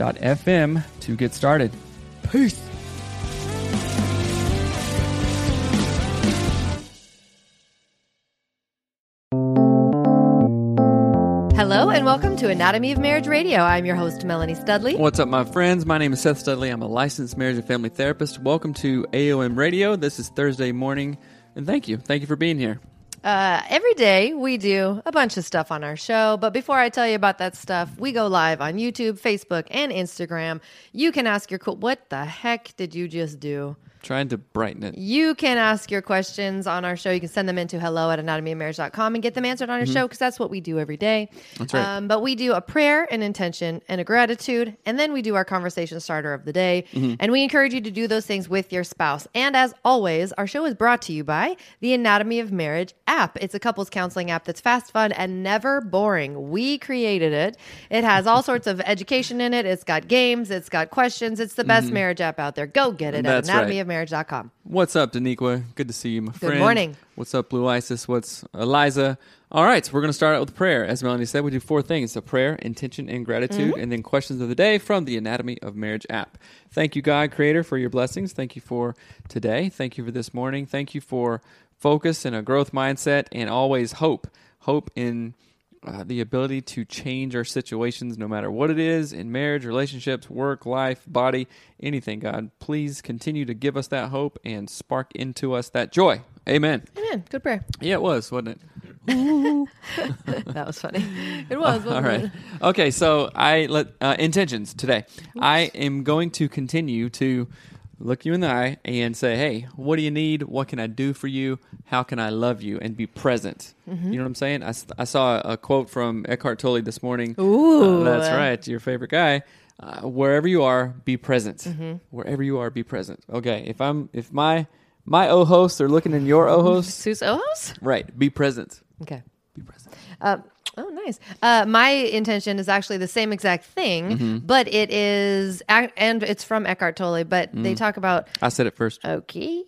anchor.fm to get started. Peace. Hello, and welcome to Anatomy of Marriage Radio. I'm your host, Melanie Studley. What's up, my friends? My name is Seth Studley. I'm a licensed marriage and family therapist. Welcome to AOM Radio. This is Thursday morning, and thank you. Thank you for being here. Uh, every day we do a bunch of stuff on our show, but before I tell you about that stuff, we go live on YouTube, Facebook, and Instagram. You can ask your, co- what the heck did you just do? Trying to brighten it. You can ask your questions on our show. You can send them into hello at anatomyofmarriage.com and get them answered on our show because that's what we do every day. Mm-hmm. That's right. Um, but we do a prayer, an intention, and a gratitude. And then we do our conversation starter of the day. Mm-hmm. And we encourage you to do those things with your spouse. And as always, our show is brought to you by the Anatomy of Marriage app. It's a couples counseling app that's fast, fun, and never boring. We created it. It has all sorts of education in it. It's got games, it's got questions. It's the best marriage app out there. Go get it Mm-hmm. That's at right. anatomyofmarriage.com. What's up, Daniqua? Good to see you, my friend. Good morning. What's up, Blue Isis? What's Eliza? All right, so we're going to start out with prayer. As Melanie said, we do four things a prayer, intention, and gratitude, Mm-hmm. and then questions of the day from the Anatomy of Marriage app. Thank you, God, Creator, for your blessings. Thank you for today. Thank you for this morning. Thank you for focus and a growth mindset and always hope. Hope in uh, the ability to change our situations no matter what it is in marriage, relationships, work, life, body, anything, God. Please continue to give us that hope and spark into us that joy. Amen. Amen. Good prayer. Yeah, it was, wasn't it? That was funny. It was. All right. it? Okay, so I let uh, intentions today. I am going to continue to look you in the eye and say, "Hey, what do you need? What can I do for you? How can I love you?" And be present. Mm-hmm. You know what I'm saying? I saw a quote from Eckhart Tolle this morning. Ooh. Uh, that's right. Your favorite guy. Uh, wherever you are, be present. Mm-hmm. Wherever you are, be present. Okay. If I'm if my my o hosts are looking in your o hosts, Sus Ojos? right? Be present. Okay. Be present. Uh, oh, nice. Uh, my intention is actually the same exact thing, Mm-hmm. but it is, and it's from Eckhart Tolle, but Mm. they talk about I said it first. Okay.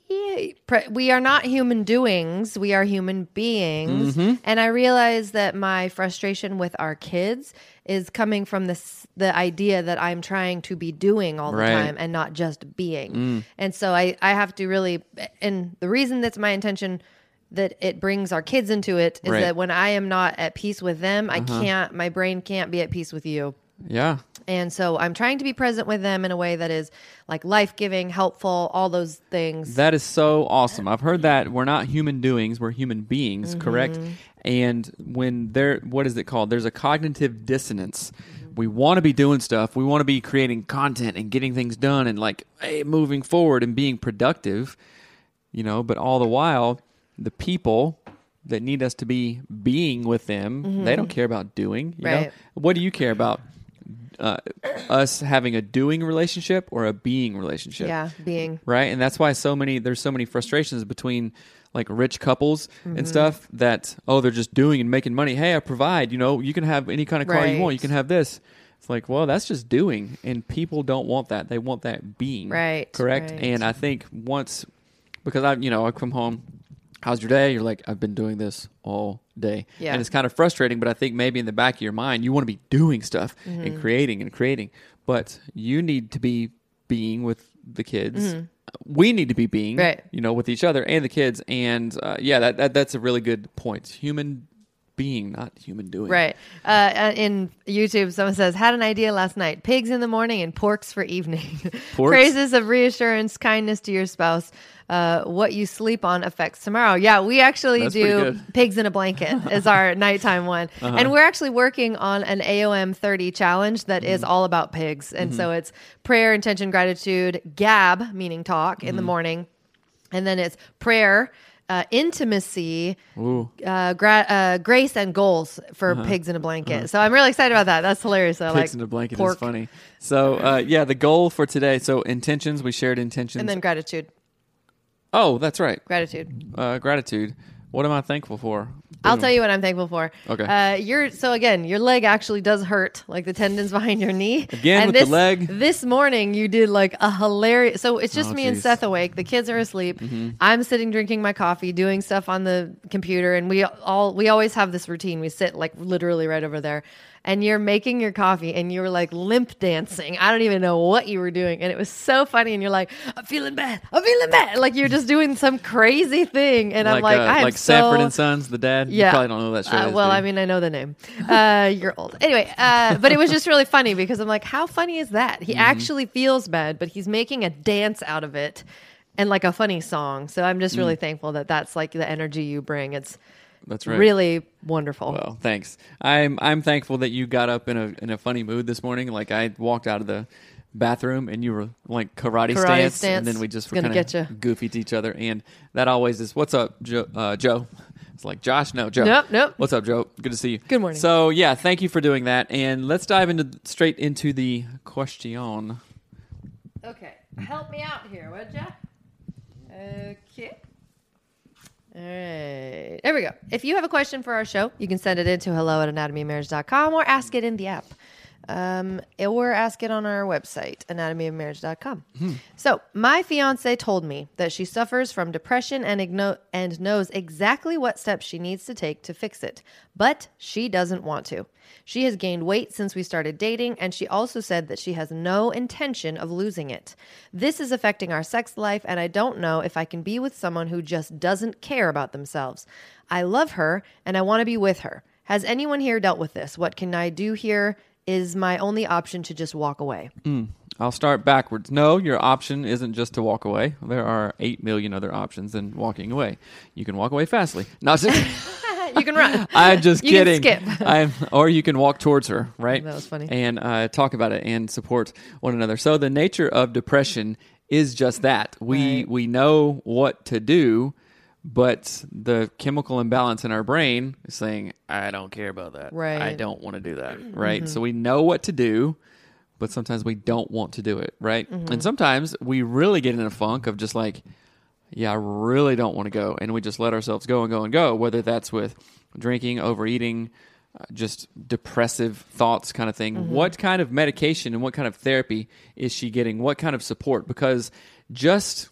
We are not human doings. We are human beings. Mm-hmm. And I realize that my frustration with our kids is coming from this the idea that I'm trying to be doing all the Right. Mm. time and not just being. And so I, I have to really and the reason that's my intention that it brings our kids into it is Right. Uh-huh. that when I am not at peace with them, I can't my brain can't be at peace with you. Yeah. And so I'm trying to be present with them in a way that is like life giving, helpful, all those things. That is so awesome. I've heard that we're not human doings, we're human beings, Mm-hmm. correct? And when there, what is it called? There's a cognitive dissonance. We want to be doing stuff. We want to be creating content and getting things done and like hey, moving forward and being productive, you know, but all the while, the people that need us to be being with them, they don't care about doing. You know? Mm-hmm. Right. What do you care about? Uh, us having a doing relationship or a being relationship? yeah, being. right? And that's why so many there's so many frustrations between like rich couples Mm-hmm. and stuff that oh they're just doing and making money. Hey, I provide. You know, you can have any kind of car you want. You can have this, It's like, well, that's just doing, and people don't want that. They want that being. Right, Correct. right. And I think once, because I, you know, I come home. How's your day? You're like, I've been doing this all day. Yeah. And it's kind of frustrating, but I think maybe in the back of your mind, you want to be doing stuff Mm-hmm. and creating and creating. But you need to be being with the kids. We need to be being, Mm-hmm. Right. you know, with each other and the kids. And uh, yeah, that, that that's a really good point. Human being, not human doing. Right. Uh, uh, in YouTube, someone says, had an idea last night pigs in the morning and porks for evening. Porks? Praises of reassurance, kindness to your spouse. Uh, what you sleep on affects tomorrow. Yeah, we actually That's do. Uh-huh. pigs in a blanket is our nighttime one, and we're actually working on an AOM 30 challenge that is Mm-hmm. all about pigs, and so it's prayer, intention, gratitude, gab meaning talk in Mm-hmm. the morning, and then it's prayer. Uh, intimacy, uh, gra- uh, grace and goals for pigs in a blanket. So I'm really excited about that. That's hilarious. So, Uh-huh. Pigs like in a blanket pork is funny. So uh, yeah, the goal for today. So intentions. We shared intentions. And then gratitude. oh, that's right. Gratitude. Uh, gratitude. What am I thankful for? I'll tell you what I'm thankful for. Okay. Uh, you're so again, your leg actually does hurt, like the tendons behind your knee. Again and with the this, leg? This morning you did like a hilarious. So it's just Oh, me and. Seth awake. The kids are asleep. Mm-hmm. I'm sitting drinking my coffee, doing stuff on the computer, and we all we always have this routine. We sit like literally right over there. And you're making your coffee and you were like limp dancing. I don't even know what you were doing. And it was so funny. And you're like, I'm feeling bad. I'm feeling bad. Like you're just doing some crazy thing. And I'm like, uh, I'm like so Sanford and Sons, the dad. yeah. You probably don't know that show. Uh, is, well. I mean, I know the name. Uh, you're old. Anyway, uh, but it was just really funny because I'm like, how funny is that? Mm-hmm. He actually feels bad, but he's making a dance out of it and like a funny song. So I'm just Mm. really thankful that that's like the energy you bring. It's that's right. really wonderful. Well, thanks. I'm I'm thankful that you got up in a in a funny mood this morning. Like I walked out of the bathroom and you were like karate, Karate stance, stance. and then we just were kind of goofy to each other, and that always is. What's up, Joe? Uh, Joe? It's like Josh. No, Joe. Nope, nope. What's up, Joe? Good to see you. Good morning. So yeah, thank you for doing that, and let's dive into straight into the question. Okay, help me out here, would ya? Okay. All right. There we go. If you have a question for our show, you can send it in to hello at anatomyofmarriage.com or ask it in the app. Um, or ask it on our website, anatomyofmarriage.com. So, my fiance told me that she suffers from depression and, igno- and knows exactly what steps she needs to take to fix it, but she doesn't want to. She has gained weight since we started dating, and she also said that she has no intention of losing it. This is affecting our sex life, and I don't know if I can be with someone who just doesn't care about themselves. I love her, and I want to be with her. Has anyone here dealt with this? What can I do here? Is my only option to just walk away? I'll start backwards. No, your option isn't just to walk away. There are eight million other options than walking away. You can walk away fastly. Not just. You can run. I'm just You can kidding. skip. I'm, or you can walk towards her, right? That was funny. And uh, talk about it and support one another. So the nature of depression is just that. We Right. we know what to do, but the chemical imbalance in our brain is saying, "I don't care about that. Right. Mm-hmm. I don't want to do that." Right. So we know what to do. But sometimes we don't want to do it, right? Mm-hmm. And sometimes we really get in a funk of just like, yeah, I really don't want to go. And we just let ourselves go and go and go, whether that's with drinking, overeating, uh, just depressive thoughts kind of thing. Mm-hmm. What kind of medication and what kind of therapy is she getting? What kind of support? Because just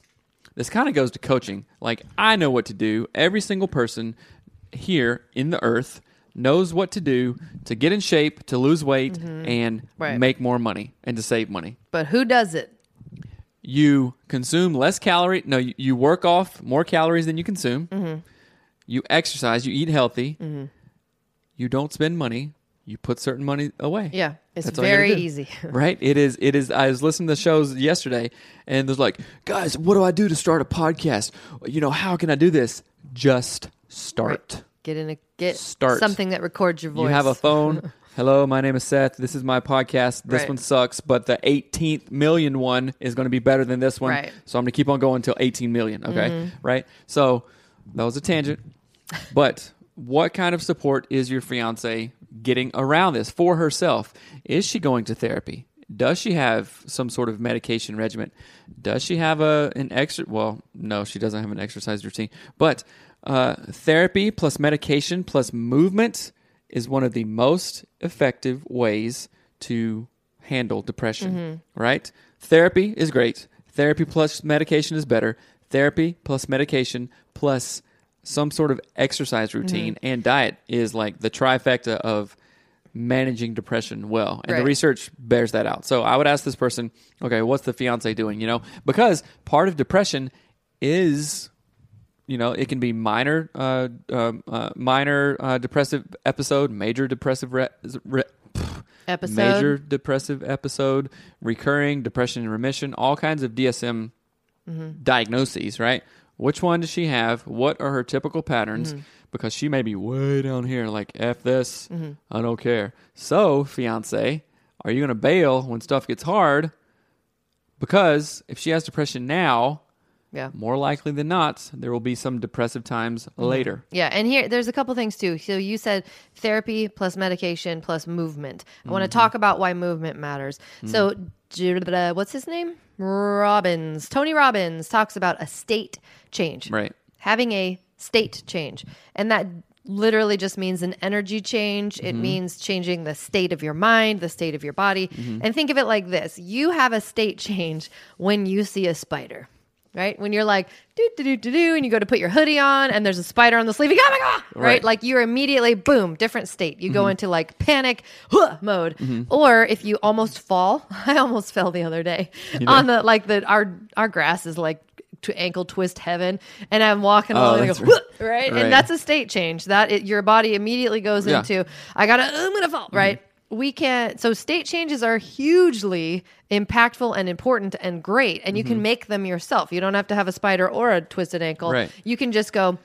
this kind of goes to coaching. Like, I know what to do. Every single person here in the earth knows what to do to get in shape, to lose weight, and Mm-hmm. Right. make more money and to save money But who does it? you consume less calorie. No, you, you work off more calories than you consume. Mm-hmm. You exercise. You eat healthy. You don't spend money. You put certain money away. Yeah, it's That's all you gotta very easy. right? It is. It is. I was listening to the shows yesterday, and there's like, guys, what do I do to start a podcast? You know, how can I do this? Just start. Get in a get Start. something that records your voice. You have a phone. Hello, my name is Seth. This is my podcast. This Right. one sucks, but the 18th million one is going to be better than this one. Right. Mm-hmm. So I'm going to keep on going until 18 million. Okay. Right. So that was a tangent. but what kind of support is your fiance getting around this for herself? Is she going to therapy? Does she have some sort of medication regimen? Does she have a an extra? Well, no, she doesn't have an exercise routine. But uh, therapy plus medication plus movement is one of the most effective ways to handle depression, Mm-hmm. right? Therapy is great. Therapy plus medication is better. Therapy plus medication plus some sort of exercise routine Mm-hmm. and diet is like the trifecta of managing depression well. And the research bears that out. So I would ask this person, okay, what's the fiance doing? You know, because part of depression is you know it can be minor uh, um, uh, minor uh, depressive episode major depressive re- re- Episode. major depressive episode recurring depression in remission all kinds of dsm diagnoses right which one does she have what are her typical patterns because she may be way down here like f this i don't care so fiance are you going to bail when stuff gets hard because if she has depression now Yeah. more likely than not, there will be some depressive times Mm-hmm. later. Yeah, and here there's a couple things too. So you said therapy plus medication plus movement. I want to talk about why movement matters. So uh, what's his name? Robbins. Tony Robbins talks about a state change. Right. Having a state change. And that literally just means an energy change. It mm-hmm. means changing the state of your mind, the state of your body. Mm-hmm. And think of it like this. You have a state change when you see a spider right? When you're like do do do do do, and you go to put your hoodie on, and there's a spider on the sleeve, you go, oh my god, right? Right. Like you're immediately boom, different state. You go mm-hmm. into like panic huh, mode, or if you almost fall, I almost fell the other day on the like the our our grass is like. To ankle twist heaven, and I'm walking Oh, along, and I go, right. Right? And that's a state change. That it, your body immediately goes Yeah. into, I gotta, I'm gonna fall, mm-hmm. right? we can't so state changes are hugely impactful and important and great and you can mm-hmm. make them yourself you don't have to have a spider or a twisted ankle Right. you can just go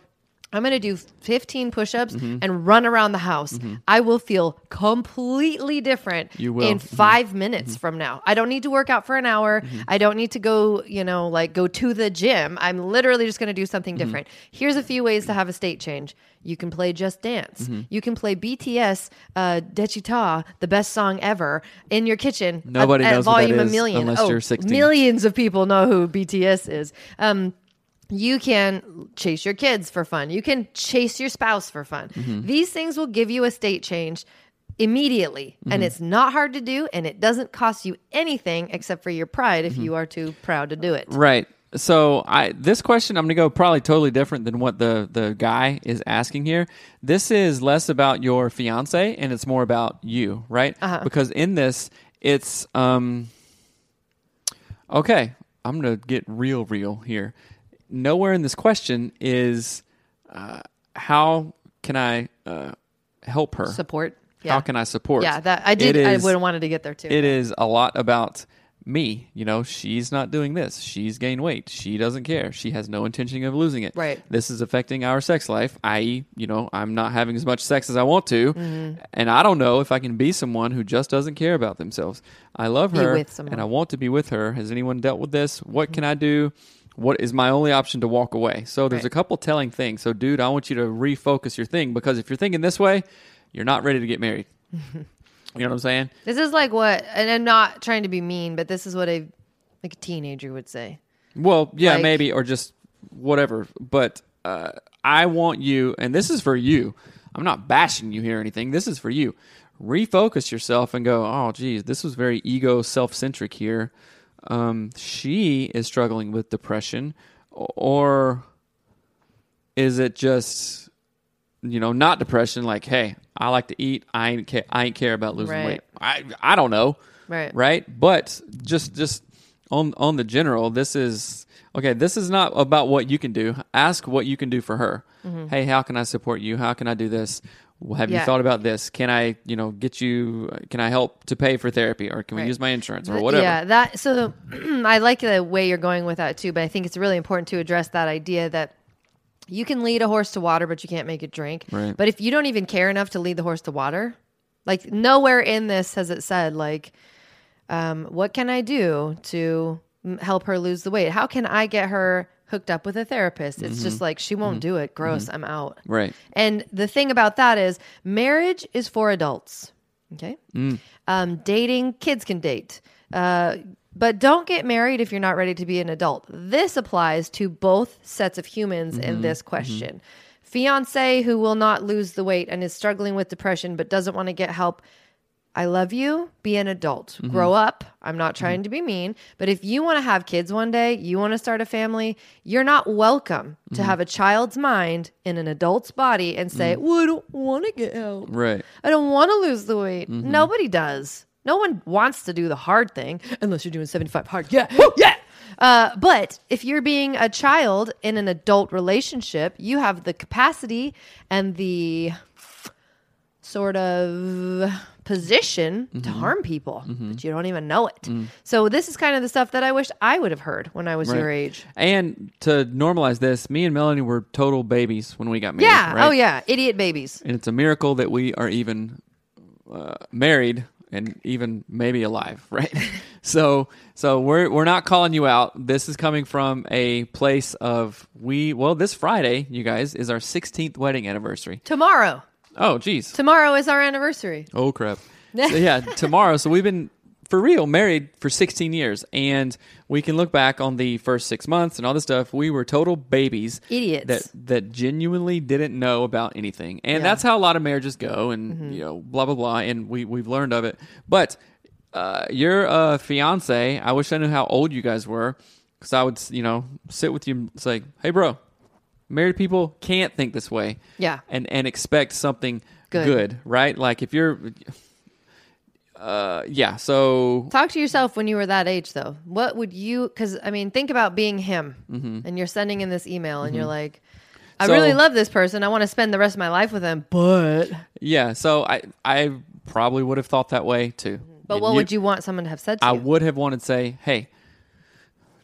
i'm going to do 15 push-ups Mm-hmm. and run around the house i will feel completely different You will. in Mhm. 5 minutes from now i don't need to work out for an hour Mm-hmm. i don't need to go you know like go to the gym i'm literally just going to do something Mm-hmm. different here's a few ways to have a state change you can play Just Dance. Mm-hmm. You can play BTS uh, Dechita, the best song ever, in your kitchen. at- Nobody at, knows what that volume a is million. unless oh, you're 16. Millions of people know who BTS is. Um, you can chase your kids for fun. You can chase your spouse for fun. Mm-hmm. These things will give you a state change immediately. Mm-hmm. And it's not hard to do, and it doesn't cost you anything except for your pride Mm-hmm. if you are too proud to do it. Right. So I this question I'm going to go probably totally different than what the the guy is asking here. This is less about your fiance and it's more about you, right? Uh-huh. Because in this it's um okay, I'm going to get real real here. Nowhere in this question is uh, how can I uh, help her? Support. How can I support? Yeah, that I did. It I would have wanted to get there too. it is a lot about me. You know, she's not doing this. She's gained weight. She doesn't care. She has no intention of losing it. Right. This is affecting our sex life, i.e., you know, I'm not having as much sex as I want to. Mm-hmm. And I don't know if I can be someone who just doesn't care about themselves. I love Be her and I want to be with her. Has anyone dealt with this? What can I do? What is my only option to walk away? So there's Right. a couple telling things. So, dude, I want you to refocus your thing because if you're thinking this way, you're not ready to get married. you know what I'm saying? This is like what, and I'm not trying to be mean, but this is what a like a teenager would say. Well, yeah, Like- maybe, or just whatever. But uh, I want you, and this is for you. I'm not bashing you here or anything. This is for you. Refocus yourself and go, oh, geez, this was very ego self centric here. Um, she is struggling with depression, or is it just, you know, not depression? Like, hey, I like to eat. I ain't care. I ain't care about losing Right. weight. I I don't know Right. right? But just just on on the general, this is okay. This is not about what you can do. Ask what you can do for her. Hey, how can I support you? How can I do this? Have you thought about this? Can I, you know, get you? Can I help to pay for therapy, or can we Right. use my insurance, or whatever? Yeah, that so I like the way you're going with that too, but I think it's really important to address that idea that you can lead a horse to water, but you can't make it drink. Right. But if you don't even care enough to lead the horse to water, like nowhere in this has it said like, um, what can I do to help her lose the weight? How can I get her hooked up with a therapist? It's Mm-hmm. just like she won't do it. Gross. I'm out. Right. And the thing about that is, marriage is for adults. Okay. Um, dating, kids can date. Uh, but don't get married if you're not ready to be an adult. This applies to both sets of humans in this question. Fiance who will not lose the weight and is struggling with depression but doesn't want to get help I love you. Be an adult. Mm-hmm. Grow up. I'm not trying to be mean, but if you want to have kids one day, you want to start a family, you're not welcome to Mm-hmm. have a child's mind in an adult's body and say, Well, I don't want to get help. Right. I don't want to lose the weight. Mm-hmm. Nobody does. No one wants to do the hard thing unless you're doing 75 hard. Yeah. yeah. Uh, but if you're being a child in an adult relationship, you have the capacity and the sort of position to Mm-hmm. harm people, but you don't even know it. So this is kind of the stuff that I wish I would have heard when I was Right. your age. And to normalize this, me and Melanie were total babies when we got married. Yeah. right? Oh yeah. Idiot babies. And it's a miracle that we are even uh, married and even maybe alive, right? so, so we're we're not calling you out. This is coming from a place of we. Well, this Friday, you guys, is our 16th wedding anniversary. Tomorrow. Oh, geez. Tomorrow is our anniversary. Oh crap. so yeah, tomorrow. So we've been for real married for 16 years, and we can look back on the first six months and all this stuff. We were total babies, Idiots. that that genuinely didn't know about anything, and Yeah. Mm-hmm. that's how a lot of marriages go, and you know, blah blah blah. And we we've learned of it, but. Uh, your uh, fiance, I wish I knew how old you guys were, because I would, you know, sit with you and say, "Hey, bro, married people can't think this way." Yeah. and and expect something Good. good, right? Like if you're, uh, yeah. So Talk to yourself when you were that age, though. What would you? Because I mean, think about being him, and you're sending in this email, and you're like, "I Mm-hmm. So- really love this person. I want to spend the rest of my life with them." But, yeah, so I I probably would have thought that way too. but what would you want someone to have said to I you? would have wanted to say, hey,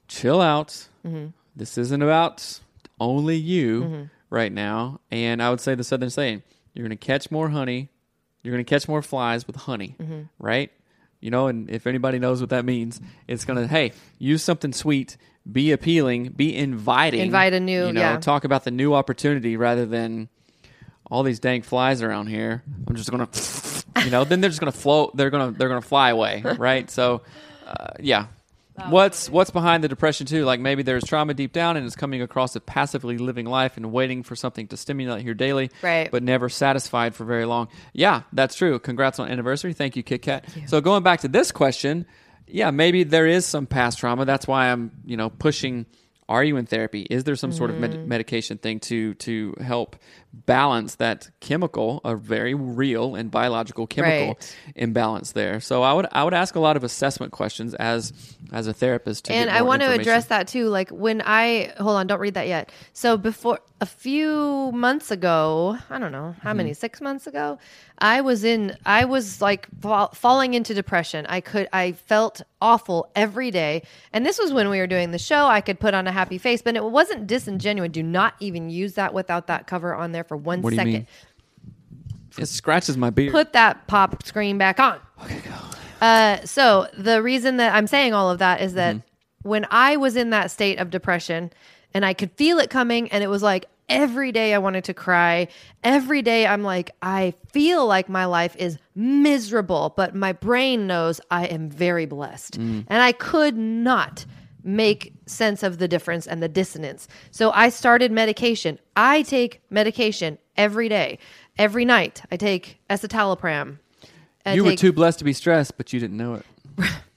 chill out. Mm-hmm. This isn't about only you Mm-hmm. right now. And I would say the Southern saying, you're going to catch more honey. You're going to catch more flies with honey, Mm-hmm. right? You know, and if anybody knows what that means, it's going to, hey, use something sweet, be appealing, be inviting. Invite a new- you know, yeah. talk about the new opportunity rather than all these dang flies around here. I'm just gonna, you know, then they're just gonna float. They're gonna they're gonna fly away, right? So, uh, yeah. Oh, what's what's behind the depression too? Like maybe there's trauma deep down, and it's coming across as passively living life and waiting for something to stimulate your daily, Right. But never satisfied for very long. Yeah, that's true. Congrats on anniversary. Thank you, Kit Kat. So going back to this question, yeah, maybe there is some past trauma. That's why I'm you know pushing. Are you in therapy? Is there some sort of Mm. med- medication thing to to help balance that chemical, a very real and biological chemical Right. imbalance there? So I would I would ask a lot of assessment questions as as a therapist. To and I want to address that too. Like when I hold on, don't read that yet. So before a few months ago, I don't know how Mm-hmm. many, six months ago, I was in, I was like fall, falling into depression. I could, I felt awful every day, and this was when we were doing the show. I could put on a happy face, but it wasn't disingenuous. Do not even use that without that cover on there for one What do you second. mean? It scratches my beard. Put that pop screen back on. okay, go. Uh, so the reason that I'm saying all of that is that Mm-hmm. when I was in that state of depression and I could feel it coming and it was like every day I wanted to cry. Every day I'm like, I feel like my life is miserable, but my brain knows I am very blessed. Mm. And I could not make sense of the difference and the dissonance. So I started medication. I take medication every day. Every night I take escitalopram. I You were too blessed to be stressed, but you didn't know it.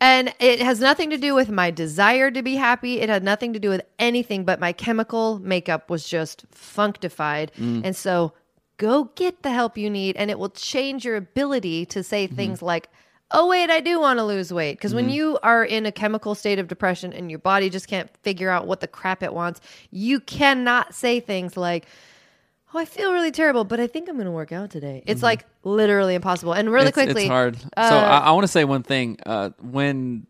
and it has nothing to do with my desire to be happy. It had nothing to do with anything, but my chemical makeup was just functified. Mm. And so go get the help you need, and it will change your ability to say mm-hmm. things like, Oh, wait, I do want to lose weight. Because when mm-hmm. you are in a chemical state of depression and your body just can't figure out what the crap it wants, you cannot say things like, Oh, I feel really terrible, but I think I'm going to work out today. It's like literally impossible. And really it's, quickly, it's hard. uh, so I, I want to say one thing. Uh, when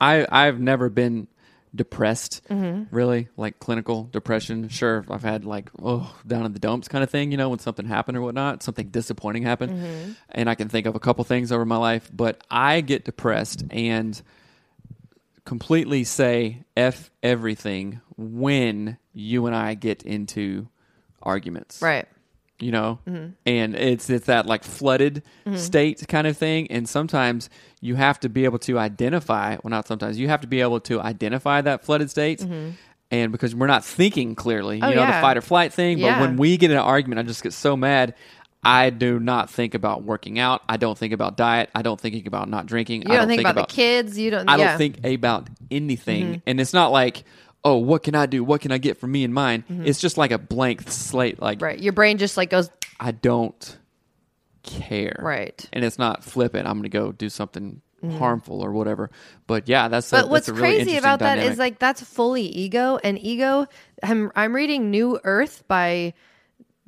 I I've never been depressed, Mm-hmm. really like clinical depression. Sure, I've had like oh down in the dumps kind of thing. You know, when something happened or whatnot, something disappointing happened, Mm-hmm. and I can think of a couple things over my life. But I get depressed and completely say f everything when you and I get into arguments right. you know mm-hmm. and it's it's that like flooded mm-hmm. state kind of thing and sometimes you have to be able to identify well not sometimes you have to be able to identify that flooded state mm-hmm. and because we're not thinking clearly Oh, you know yeah. the fight or flight thing Yeah. but when we get in an argument i just get so mad I do not think about working out. I don't think about diet. I don't think about not drinking. You I don't, think, about, the kids. You don't. I yeah. Mm-hmm. don't think about anything. And it's not like, oh, what can I do? What can I get for me and mine? It's just like a blank slate. Like, Mm-hmm. Right. Your brain just like goes. I don't care. Right. And it's not flippant. I'm going to go do something harmful or whatever. But yeah, that's a, Mm-hmm. But what's that's a really crazy about that dynamic. is like that's fully ego, and ego. I'm I'm reading New Earth by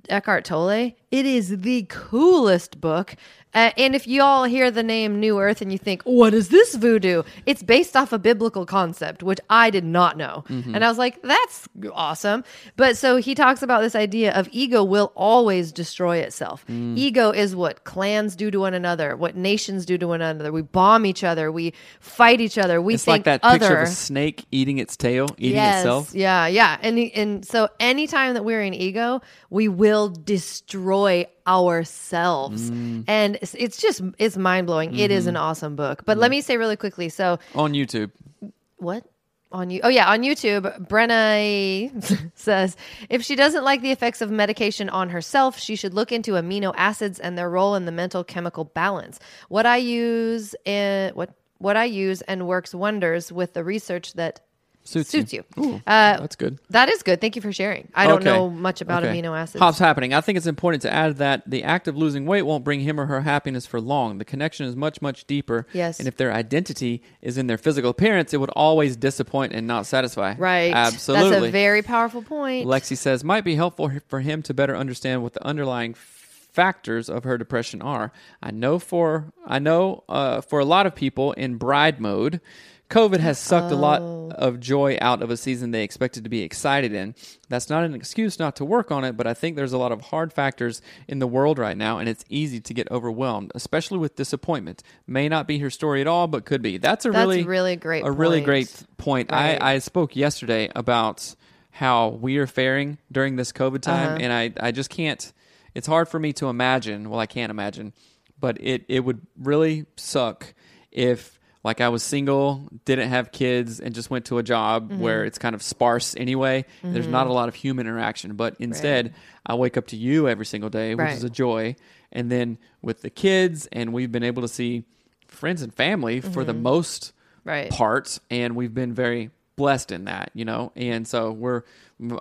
Eckhart Tolle. It is the coolest book. Uh, and if you all hear the name New Earth and you think, what is this voodoo? It's based off a biblical concept, which I did not know. Mm-hmm. And I was like, that's awesome. But so he talks about this idea of ego will always destroy itself. Mm. Ego is what clans do to one another, what nations do to one another. We bomb each other, we fight each other, we it's think like that other. picture of a snake eating its tail, eating Yes, itself. Yeah, yeah. And and so anytime that we're in ego, we will destroy ourselves. Mm. And it's, it's just it's mind-blowing. It is an Mm-hmm. awesome book. But let me say really quickly. So, On YouTube. what? On you? Oh yeah, on YouTube, Brenna says if she doesn't like the effects of medication on herself, she should look into amino acids and their role in the mental chemical balance. What I use and what what I use and works wonders with the research that Suits, suits you. Ooh, Uh, that's good. That is good. Thank you for sharing. I don't Okay. know much about Okay. amino acids. Hops happening. I think it's important to add that the act of losing weight won't bring him or her happiness for long. The connection is much, much deeper. Yes. And if their identity is in their physical appearance, it would always disappoint and not satisfy. Right. Absolutely. That's a very powerful point. Lexi says might be helpful for him to better understand what the underlying factors of her depression are. I know for I know uh, for a lot of people in bride mode, COVID has sucked a lot Oh. of joy out of a season they expected to be excited in. That's not an excuse not to work on it, but I think there's a lot of hard factors in the world right now, and it's easy to get overwhelmed, especially with disappointment. May not be her story at all, but could be. That's a That's really, really great a really point. great point. Right. I, I spoke yesterday about how we are faring during this COVID time, Uh-huh. and I, I just can't. It's hard for me to imagine. Well, I can't imagine, but it it would really suck if like I was single, didn't have kids, and just went to a job Mm-hmm. where it's kind of sparse anyway. There's not a lot of human interaction, but instead, I wake up to you every single day, which Right. is a joy. And then with the kids, and we've been able to see friends and family for the most Mm-hmm. Right. part and we've been very blessed in that you know and so we're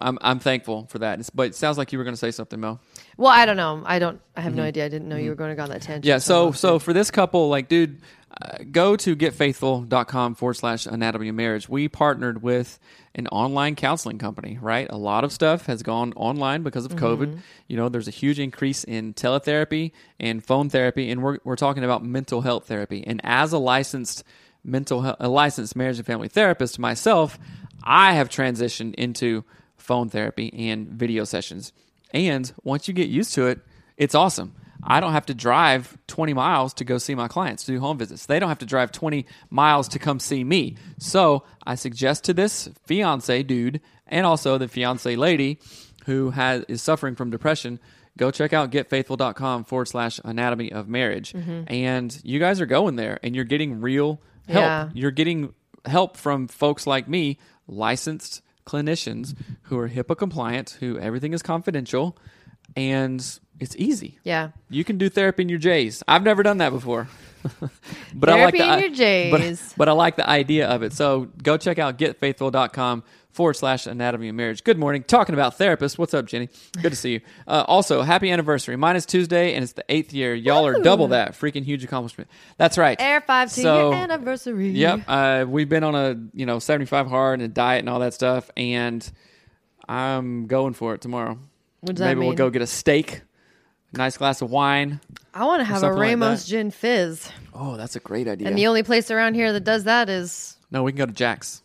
i'm, I'm thankful for that It's- but it sounds like you were going to say something mel Well, I don't know. I don't. I have no idea. I didn't know you were going to go on that tangent. Mm-hmm. yeah so that's so for this couple like dude uh, go to getfaithful.com forward slash anatomy of marriage. We partnered with an online counseling company right? A lot of stuff has gone online because of covid. You know there's a huge increase in teletherapy and phone therapy and we're, we're talking about mental health therapy. And as a licensed mental health, a licensed marriage and family therapist myself, I have transitioned into phone therapy and video sessions. And once you get used to it, it's awesome. I don't have to drive 20 miles to go see my clients to do home visits. They don't have to drive 20 miles to come see me. So I suggest to this fiance dude and also the fiance lady who has is suffering from depression, go check out getfaithful.com forward slash anatomy of marriage. Mm-hmm. And you guys are going there and you're getting real help. Yeah. You're getting help from folks like me, licensed clinicians who are HIPAA compliant, who everything is confidential, and it's easy. yeah. You can do therapy in your J's. I've never done that before. but I like the, in your J's. But, I like the idea of it. So go check out getfaithful.com forward slash anatomy of marriage. Good morning. Talking about therapists. What's up, Jenny? Good to see you. Uh, also, happy anniversary. Mine is Tuesday, and it's the eighth year. Y'all are double that. Freaking huge accomplishment. That's right. Air five to So- your anniversary. Yep. Uh, we've been on a you know seventy five hard and a diet and all that stuff, and I'm going for it tomorrow. What does that Maybe mean? we'll go get a steak, nice glass of wine. I want to have a something like Ramos that. gin fizz, Oh, that's a great idea. and the only place around here that does that is no, we can go to Jack's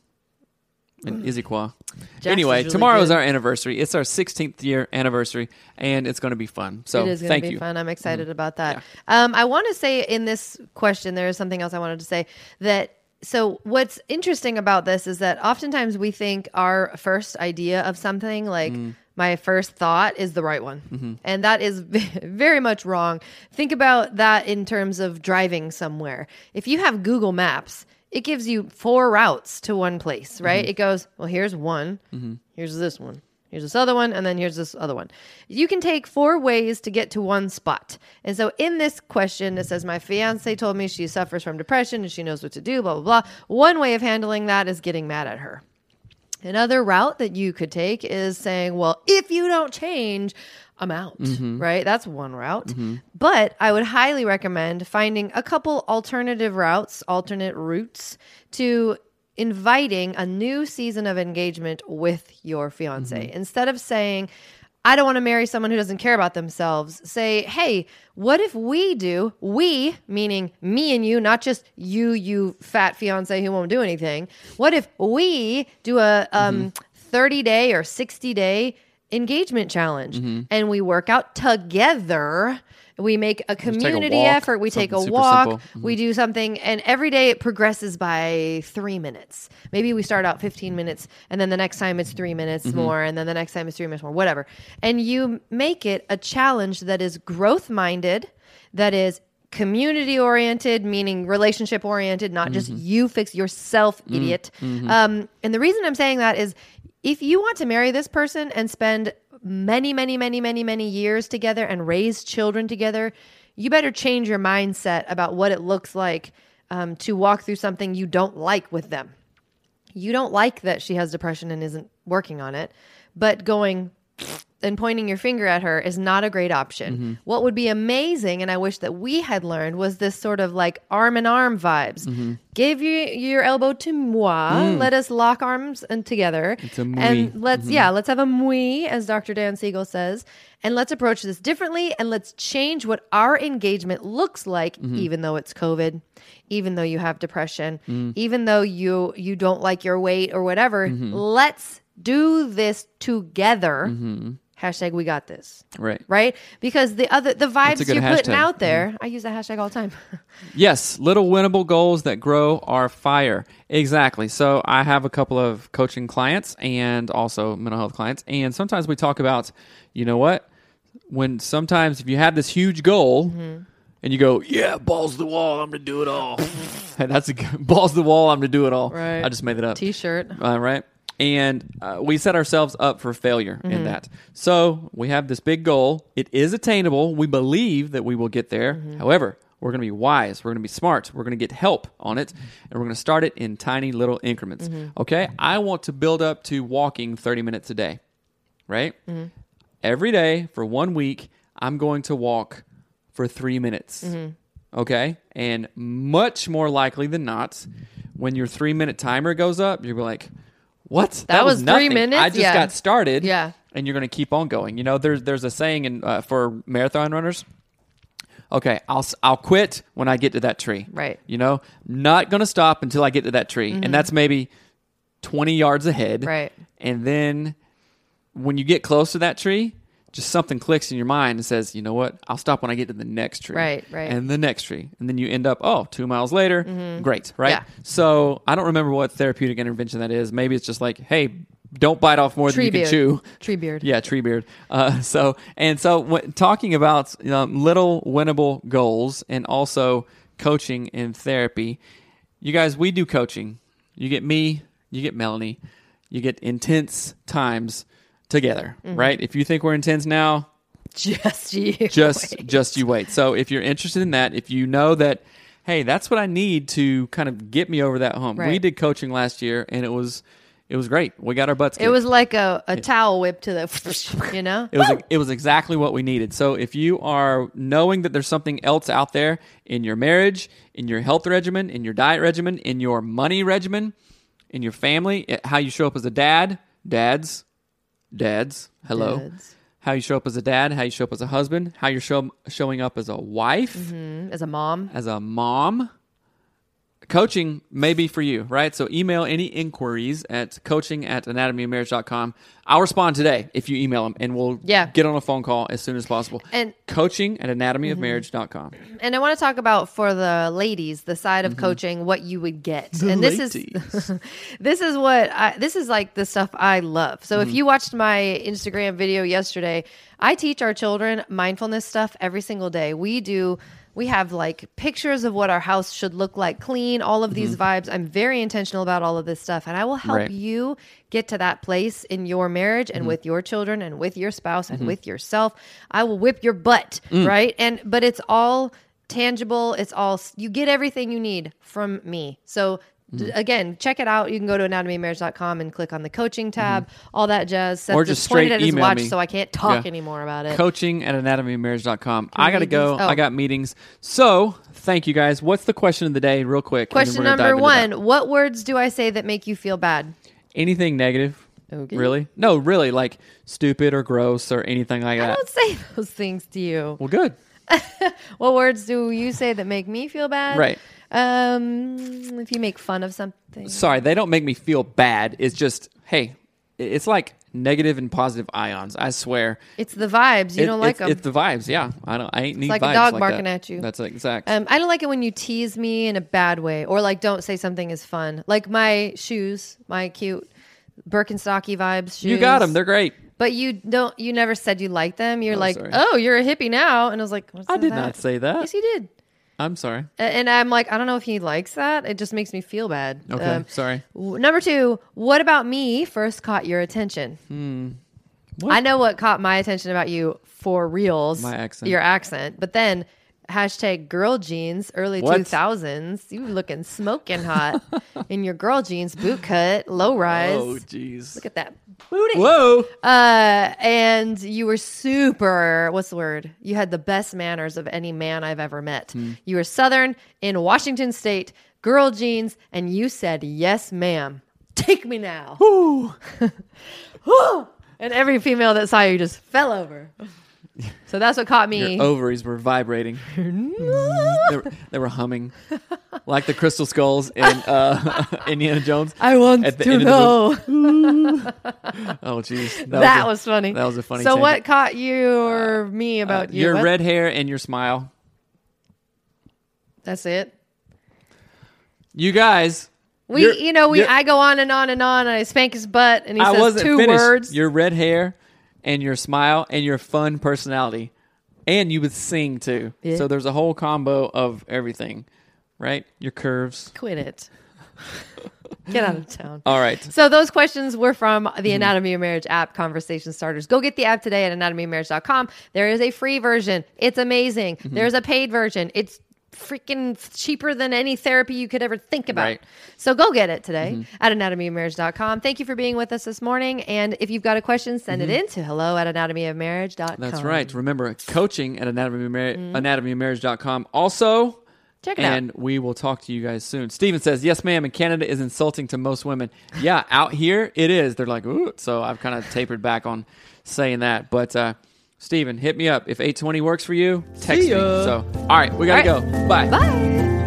in Issaquah. Jack's anyway, is really tomorrow is good. our anniversary. It's our 16th year anniversary, and it's going to be fun. So it is going thank to be you. fun. I'm excited Mm-hmm. about that. Um, I want to say in this question, there is something else I wanted to say that. So what's interesting about this is that oftentimes we think our first idea of something, like Mm. My first thought, is the right one, Mm-hmm. and that is very much wrong. Think about that in terms of driving somewhere. If you have Google Maps, it gives you four routes to one place, Mm-hmm. right? It goes, well, here's one, here's this one. Here's this other one, and then here's this other one. You can take four ways to get to one spot. And so in this question, it says, My fiance told me she suffers from depression and she knows what to do, blah, blah, blah. One way of handling that is getting mad at her. Another route that you could take is saying, Well, if you don't change, I'm out, mm-hmm. right? That's one route. Mm-hmm. But I would highly recommend finding a couple alternative routes, alternate routes to inviting a new season of engagement with your fiance. Mm-hmm. Instead of saying, I don't want to marry someone who doesn't care about themselves. Say, hey, what if we do, we, meaning me and you, not just you, you fat fiance who won't do anything. What if we do a um, 30 day or 60 day engagement challenge and we work out together? We make a community walk, effort. We take a walk. We do something, and every day it progresses by three minutes. Maybe we start out 15 minutes, and then the next time it's three minutes Mm-hmm. more, and then the next time it's three minutes more, whatever. And you make it a challenge that is growth minded, that is community oriented, meaning relationship oriented, not just Mm-hmm. you fix yourself, Mm, idiot. Um, and the reason I'm saying that is if you want to marry this person and spend many, many, many, many, many years together and raise children together, you better change your mindset about what it looks like um, to walk through something you don't like with them. You don't like that she has depression and isn't working on it, but going and pointing your finger at her is not a great option. Mm-hmm. What would be amazing, and I wish that we had learned, was this sort of like arm in arm vibes. Mm-hmm. Give your your elbow to moi. Mm. Let us lock arms and together. It's a and let's mm-hmm. yeah, let's have a moi, as Dr. Dan Siegel says, and let's approach this differently and let's change what our engagement looks like, even though it's COVID, even though you have depression, mm. even though you you don't like your weight or whatever. Let's do this together. Hashtag we got this. Right. Right? Because the other the vibes you're putting out there, I use that hashtag all the time. Yes, little winnable goals that grow are fire. Exactly. So I have a couple of coaching clients and also mental health clients, and sometimes we talk about, you know what? When sometimes if you have this huge goal Mm-hmm. and you go, yeah, balls to the wall, I'm gonna do it all. That's a good, balls to the wall, I'm gonna do it all. Right. I just made it up. T-shirt. Uh, right. And uh, we set ourselves up for failure Mm-hmm. in that. So we have this big goal. It is attainable. We believe that we will get there. Mm-hmm. However, we're going to be wise. We're going to be smart. We're going to get help on it. And we're going to start it in tiny little increments. Mm-hmm. Okay. I want to build up to walking 30 minutes a day. Right. Mm-hmm. Every day for one week, I'm going to walk for three minutes. Mm-hmm. Okay. And much more likely than not, when your three minute timer goes up, you'll be like, what? That, was three minutes? I just Yeah. got started. Yeah. And you're going to keep on going. You know, there's there's a saying in, uh, for marathon runners. Okay, I'll I'll quit when I get to that tree. Right. You know, not going to stop until I get to that tree, and that's maybe 20 yards ahead. Mm-hmm. Right. And then when you get close to that tree, just something clicks in your mind and says, you know what? I'll stop when I get to the next tree. Right, right. And the next tree. And then you end up, oh, two miles later. Great. Right. Mm-hmm. Yeah. So I don't remember what therapeutic intervention that is. Maybe it's just like, hey, don't bite off more Tree than you beard. can chew. Tree beard. Yeah, tree beard. Uh, so and so, when, talking about um, little winnable goals and also coaching and therapy, you guys, we do coaching. You get me, you get Melanie, you get intense times together, Mm-hmm. right? If you think we're intense now, Just you. just wait. just you wait. So if you're interested in that, if you know that, hey, that's what I need to kind of get me over that hump. We did coaching last year, and it was it was great. We got our butts. It was like a, a towel whip to the, you know? It was it was exactly what we needed. So if you are knowing that there's something else out there in your marriage, in your health regimen, in your diet regimen, in your money regimen, in your family, eh, how you show up as a dad, dads, dads, hello. Dads. How you show up as a dad, how you show up as a husband, how you're show, showing up as a wife, Mm, As a mom. as a mom. Coaching may be for you, right? So email any inquiries at coaching at anatomyofmarriage.com. I'll respond today if you email them and we'll Yeah. get on a phone call as soon as possible. And- coaching at anatomyofmarriage.com. And I want to talk about for the ladies, the side of coaching, what you would get. Mm-hmm. The and this ladies. is this is what I this is like the stuff I love. So Mm-hmm. if you watched my Instagram video yesterday, I teach our children mindfulness stuff every single day. We do We have like pictures of what our house should look like, clean, all of these mm-hmm. vibes. I'm very intentional about all of this stuff, and I will help Right. you get to that place in your marriage and mm-hmm. with your children and with your spouse and mm-hmm. with yourself. I will whip your butt, mm. right? And but it's all tangible. It's all you get everything you need from me. So d- mm. again, check it out. You can go to anatomymarriage.com and click on the coaching mm-hmm. tab, all that jazz. Seth Or just straight at his watch, me. so I can't talk Yeah. anymore about it. Coaching at anatomyofmarriage.com. I got to go. Oh. I got meetings. So thank you guys. What's the question of the day, real quick? Question number one: What words do I say that make you feel bad? Anything negative? Okay. Really? No, really. Like stupid or gross or anything like that. I don't say those things to you. Well, good. What words do you say that make me feel bad? Right. Um, if you make fun of something. Sorry, they don't make me feel bad. It's just, hey, it's like negative and positive ions. I swear. It's the vibes. You It- don't like it's, them. It's the vibes. Yeah, I don't. I ain't need like a dog like barking that. at you. That's exact. Um, I don't like it when you tease me in a bad way, or like don't say something is fun. Like my shoes, my cute Birkenstocky vibes. Shoes. you got them. They're great. But you don't. You never said you liked them. You're Oh, like, sorry. oh, you're a hippie now, and I was like, What's I did that? not say that. Yes, you did. I'm sorry. And I'm like, I don't know if he likes that. It just makes me feel bad. Okay, Um, sorry. w- number two, what about me first caught your attention? Hmm. What? I know what caught my attention about you for reals. My accent. Your accent. But then hashtag girl jeans, early What? 2000s. You looking smoking hot in your girl jeans, boot cut, low rise. Oh, jeez. Look at that booty. Whoa. Uh, and you were super, what's the word? You had the best manners of any man I've ever met. Hmm. You were Southern in Washington State, girl jeans, and you said, Yes, ma'am. Take me now. Whew. and every female that saw you just fell over. So that's what caught me. Your ovaries were vibrating. they, were, they were humming like the crystal skulls in uh, Indiana Jones. I want At the to end of know. the Oh, jeez. that a- was funny. That was a funny. So, what caught you or me Uh, about you? your What? red hair and your smile. That's it. You guys. We, you're- you know, we you're- I go on and on and on, and I spank his butt, and he I says wasn't two finished. words. Your red hair and your smile and your fun personality, and you would sing too. Yeah. So there's a whole combo of everything, right? Your curves. Quit it. Get out of town. All right. So those questions were from Mm-hmm. the Anatomy of Marriage app, Conversation Starters. Go get the app today at anatomyofmarriage.com. There is a free version. It's amazing. Mm-hmm. There's a paid version. It's freaking cheaper than any therapy you could ever think about. Right. Mm-hmm. So go get it today at anatomyofmarriage.com. Thank you for being with us this morning. And if you've got a question, send it in to hello at anatomyofmarriage.com. Mm-hmm. That's right. Remember, coaching at anatomy of Mar- anatomyofmarriage.com. Also, Check it out and out. we will talk to you guys soon. Steven says, Yes, ma'am, and Canada is insulting to most women. Yeah, out here it is. They're like, Ooh. So I've kind of tapered back on saying that. But, uh, Steven, hit me up. If 820 works for you, text See me. So, all right, we got to All go. Bye. Bye.